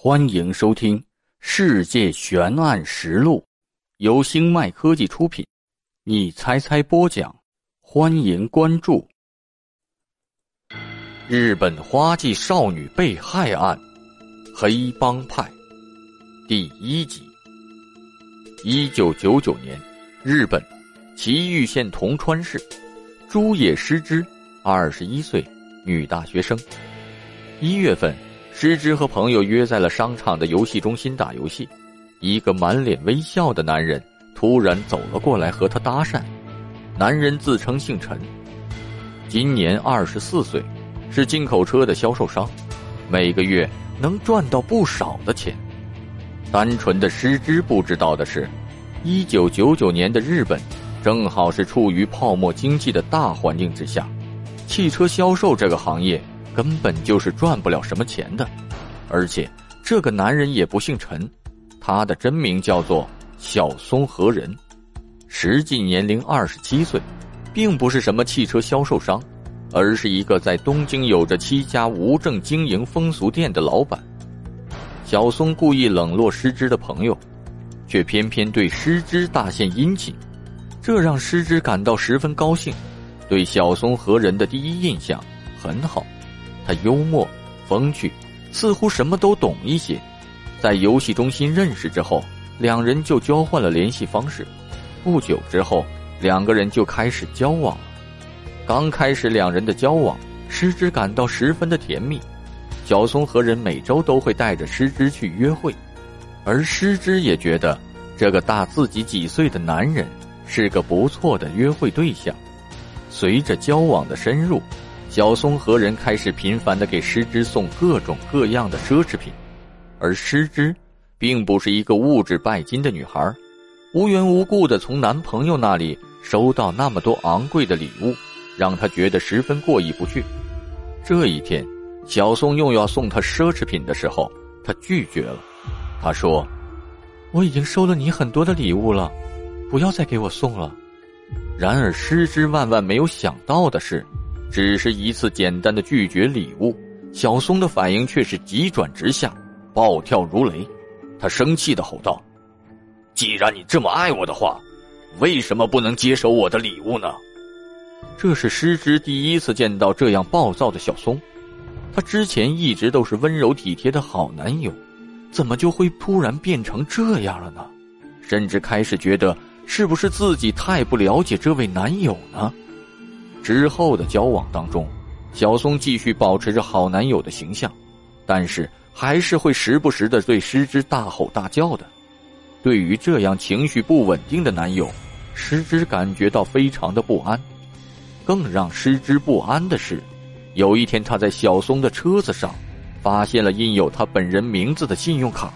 欢迎收听《世界悬案实录》，由星脉科技出品。你猜猜播讲，欢迎关注。日本花季少女被害案，黑帮派，第一集。一九九九年，日本崎玉县铜川市，朱野诗织，二十一岁，女大学生。一月份。诗织和朋友约在了商场的游戏中心打游戏，一个满脸微笑的男人突然走了过来和他搭讪。男人自称姓陈，今年二十四岁，是进口车的销售商，每个月能赚到不少的钱。单纯的诗织不知道的是，一九九九年的日本正好是处于泡沫经济的大环境之下，汽车销售这个行业。根本就是赚不了什么钱的，而且这个男人也不姓陈，他的真名叫做小松和人，实际年龄二十七岁，并不是什么汽车销售商，而是一个在东京有着七家无证经营风俗店的老板。小松故意冷落失之的朋友，却偏偏对失之大献殷勤，这让失之感到十分高兴，对小松和人的第一印象很好。他幽默、风趣，似乎什么都懂一些。在游戏中心认识之后，两人就交换了联系方式。不久之后，两个人就开始交往了。刚开始，两人的交往，师之感到十分的甜蜜。小松和人每周都会带着师之去约会，而师之也觉得这个大自己几岁的男人是个不错的约会对象。随着交往的深入。小松和人开始频繁的给诗织送各种各样的奢侈品，而诗织并不是一个物质拜金的女孩，无缘无故的从男朋友那里收到那么多昂贵的礼物，让她觉得十分过意不去。这一天，小松又要送她奢侈品的时候，她拒绝了。她说：“我已经收了你很多的礼物了，不要再给我送了。”然而，诗织万万没有想到的是。只是一次简单的拒绝礼物，小松的反应却是急转直下，暴跳如雷。他生气的吼道：“既然你这么爱我的话，为什么不能接受我的礼物呢？”这是师之第一次见到这样暴躁的小松。他之前一直都是温柔体贴的好男友，怎么就会突然变成这样了呢？甚至开始觉得是不是自己太不了解这位男友呢？之后的交往当中，小松继续保持着好男友的形象，但是还是会时不时的对诗织大吼大叫的。对于这样情绪不稳定的男友，诗织感觉到非常的不安。更让诗织不安的是，有一天她在小松的车子上发现了印有他本人名字的信用卡，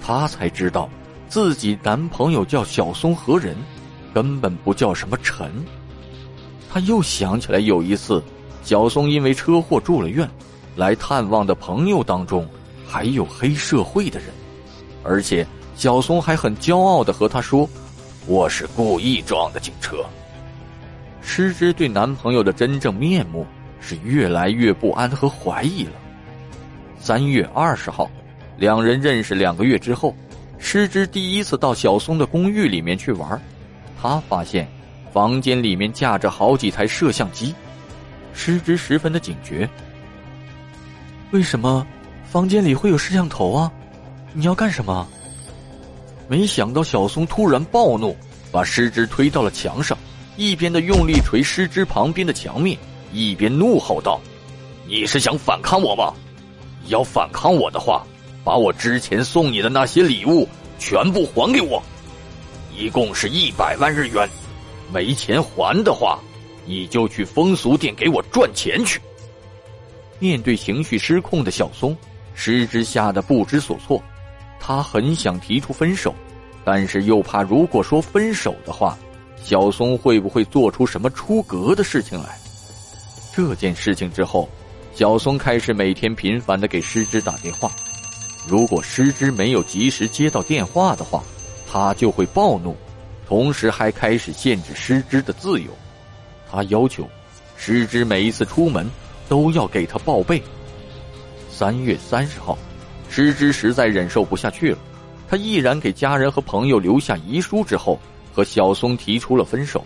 她才知道自己男朋友叫小松和人，根本不叫什么陈。他又想起来有一次，小松因为车祸住了院，来探望的朋友当中还有黑社会的人，而且小松还很骄傲的和他说：“我是故意撞的警车。”诗织对男朋友的真正面目是越来越不安和怀疑了。三月二十号，两人认识两个月之后，诗织第一次到小松的公寓里面去玩，他发现。房间里面架着好几台摄像机，失之十分的警觉。为什么房间里会有摄像头啊？你要干什么？没想到小松突然暴怒，把失之推到了墙上，一边的用力捶失之旁边的墙面，一边怒吼道：“你是想反抗我吗？要反抗我的话，把我之前送你的那些礼物全部还给我，一共是一百万日元。”没钱还的话，你就去风俗店给我赚钱去。面对情绪失控的小松，失之吓得不知所措。他很想提出分手，但是又怕如果说分手的话，小松会不会做出什么出格的事情来？这件事情之后，小松开始每天频繁的给失之打电话。如果失之没有及时接到电话的话，他就会暴怒。同时还开始限制师之的自由，他要求师之每一次出门都要给他报备。三月三十号，师之实在忍受不下去了，他毅然给家人和朋友留下遗书之后，和小松提出了分手。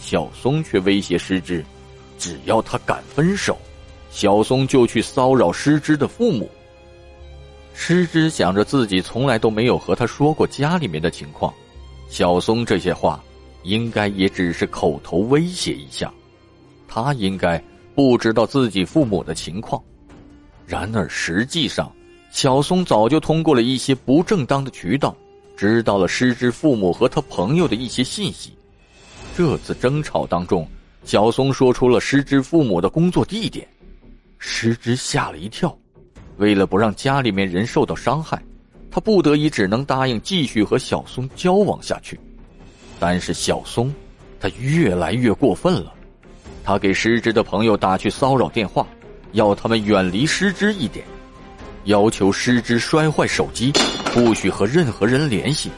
小松却威胁师之，只要他敢分手，小松就去骚扰师之的父母。师之想着自己从来都没有和他说过家里面的情况，小松这些话应该也只是口头威胁一下，他应该不知道自己父母的情况。然而实际上，小松早就通过了一些不正当的渠道，知道了师之父母和他朋友的一些信息。这次争吵当中，小松说出了师之父母的工作地点，师之吓了一跳。为了不让家里面人受到伤害，他不得已只能答应继续和小松交往下去。但是小松，他越来越过分了。他给失之的朋友打去骚扰电话，要他们远离失之一点，要求失之摔坏手机，不许和任何人联系。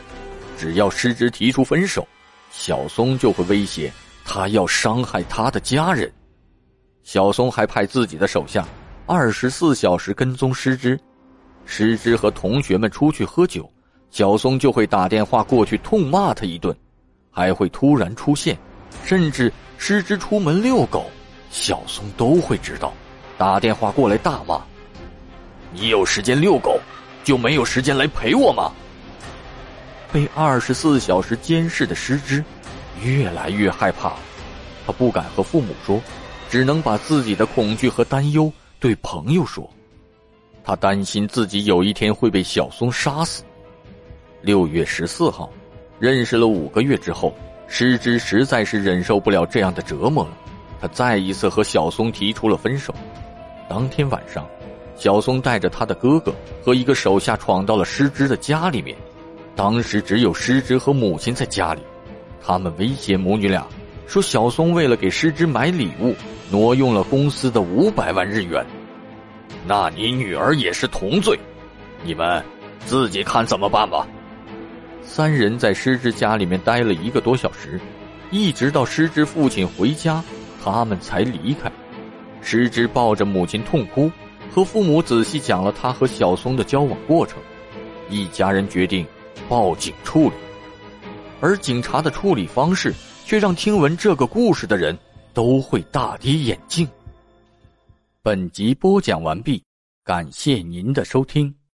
只要失之提出分手。小松就会威胁他要伤害他的家人，小松还派自己的手下二十四小时跟踪失之，师之和同学们出去喝酒，小松就会打电话过去痛骂他一顿，还会突然出现，甚至师之出门遛狗，小松都会知道，打电话过来大骂：“你有时间遛狗，就没有时间来陪我吗？”被二十四小时监视的师之，越来越害怕，他不敢和父母说，只能把自己的恐惧和担忧对朋友说。他担心自己有一天会被小松杀死。六月十四号，认识了五个月之后，师之实在是忍受不了这样的折磨了，他再一次和小松提出了分手。当天晚上，小松带着他的哥哥和一个手下闯到了师之的家里面。当时只有师之和母亲在家里，他们威胁母女俩，说小松为了给师之买礼物，挪用了公司的五百万日元。那你女儿也是同罪，你们自己看怎么办吧。三人在师之家里面待了一个多小时，一直到师之父亲回家，他们才离开。师之抱着母亲痛哭，和父母仔细讲了他和小松的交往过程，一家人决定。报警处理，而警察的处理方式却让听闻这个故事的人都会大跌眼镜。本集播讲完毕，感谢您的收听。